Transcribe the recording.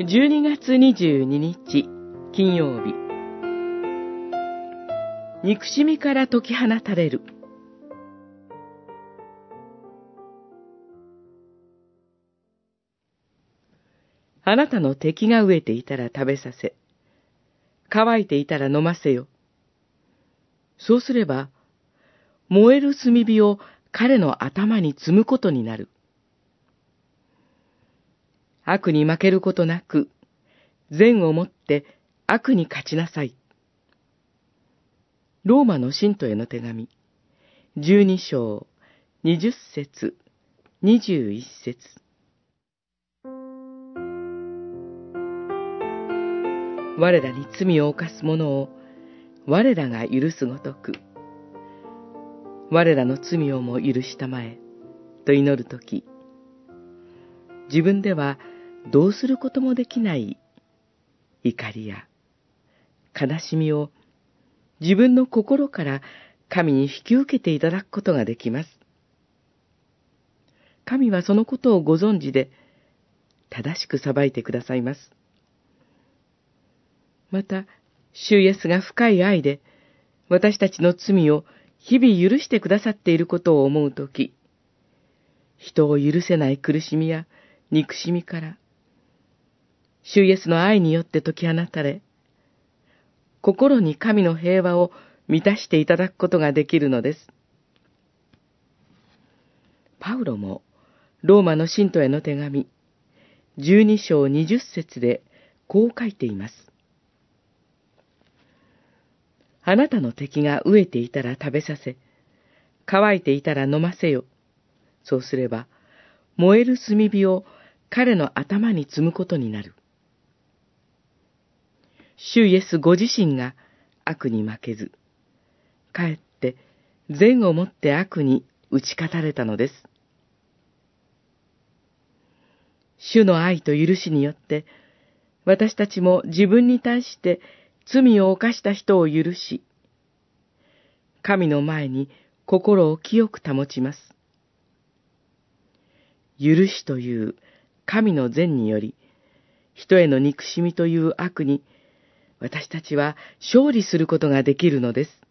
12月22日金曜日憎しみから解き放たれるあなたの敵が飢えていたら食べさせ、乾いていたら飲ませよ。そうすれば、燃える炭火を彼の頭に積むことになる。悪に負けることなく、善をもって悪に勝ちなさい。ローマの信徒への手紙、十二章、二十節、二十一節。我らに罪を犯す者を我らが許すごとく、我らの罪をも許したまえ、と祈るとき、自分ではどうすることもできない怒りや悲しみを自分の心から神に引き受けていただくことができます。神はそのことをご存知で、正しく裁いてくださいます。また、主イエスが深い愛で、私たちの罪を日々許してくださっていることを思うとき、人を許せない苦しみや憎しみから、主イエスの愛によって解き放たれ、心に神の平和を満たしていただくことができるのです。パウロも、ローマの信徒への手紙、12章20節でこう書いています。あなたの敵が飢えていたら食べさせ、乾いていたら飲ませよ。そうすれば、燃える炭火を彼の頭に積むことになる。主イエスご自身が悪に負けず、かえって善をもって悪に打ち勝たれたのです。主の愛と許しによって、私たちも自分に対して罪を犯した人を許し、神の前に心を清く保ちます。許しという神の善により、人への憎しみという悪に私たちは勝利することができるのです。